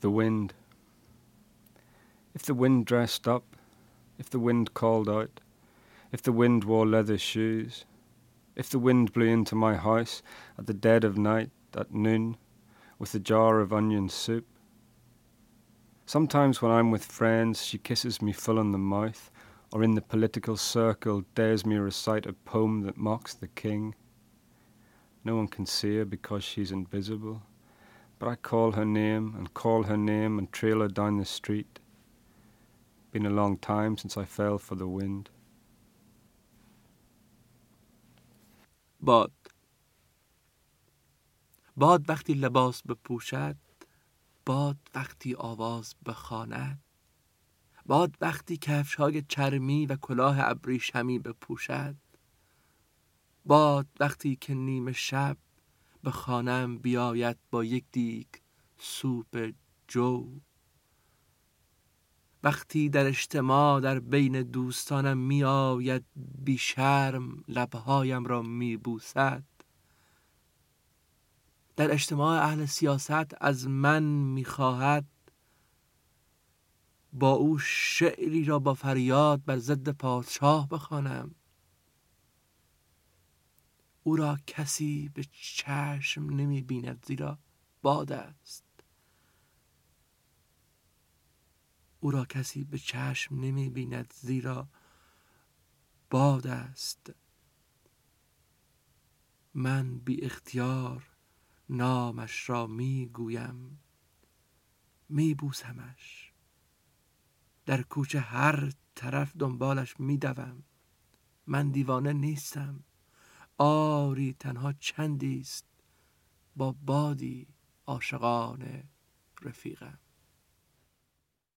The wind. If the wind dressed up, if the wind called out, if the wind wore leather shoes, if the wind blew into my house at the dead of night, at noon, with a jar of onion soup. Sometimes when I'm with friends, she kisses me full on the mouth, or in the political circle dares me recite a poem that mocks the king. No one can see her because she's invisible. But I call her name and call her name and trail her down the street. Been a long time since I fell for the wind. باد باد وقتی لباس بپوشد باد وقتی آواز بخواند باد وقتی کفش های چرمی و کلاه ابریشمی بپوشد باد وقتی که نیمه شب به خانم بیاید با یک دیگ سوپ جو. وقتی در اجتماع در بین دوستانم می آید بی شرم لبهایم را می بوسد در اجتماع اهل سیاست از من می خواهد با او شعری را با فریاد بر ضد پادشاه بخوانم. او را کسی به چشم نمی بیند زیرا باد است. او را کسی به چشم نمی بیند زیرا باد است. من بی اختیار نامش را می گویم می بوسمش در کوچه هر طرف دنبالش می دوم من دیوانه نیستم. آری تنها چندی است با بادی عاشقانه رفیقم.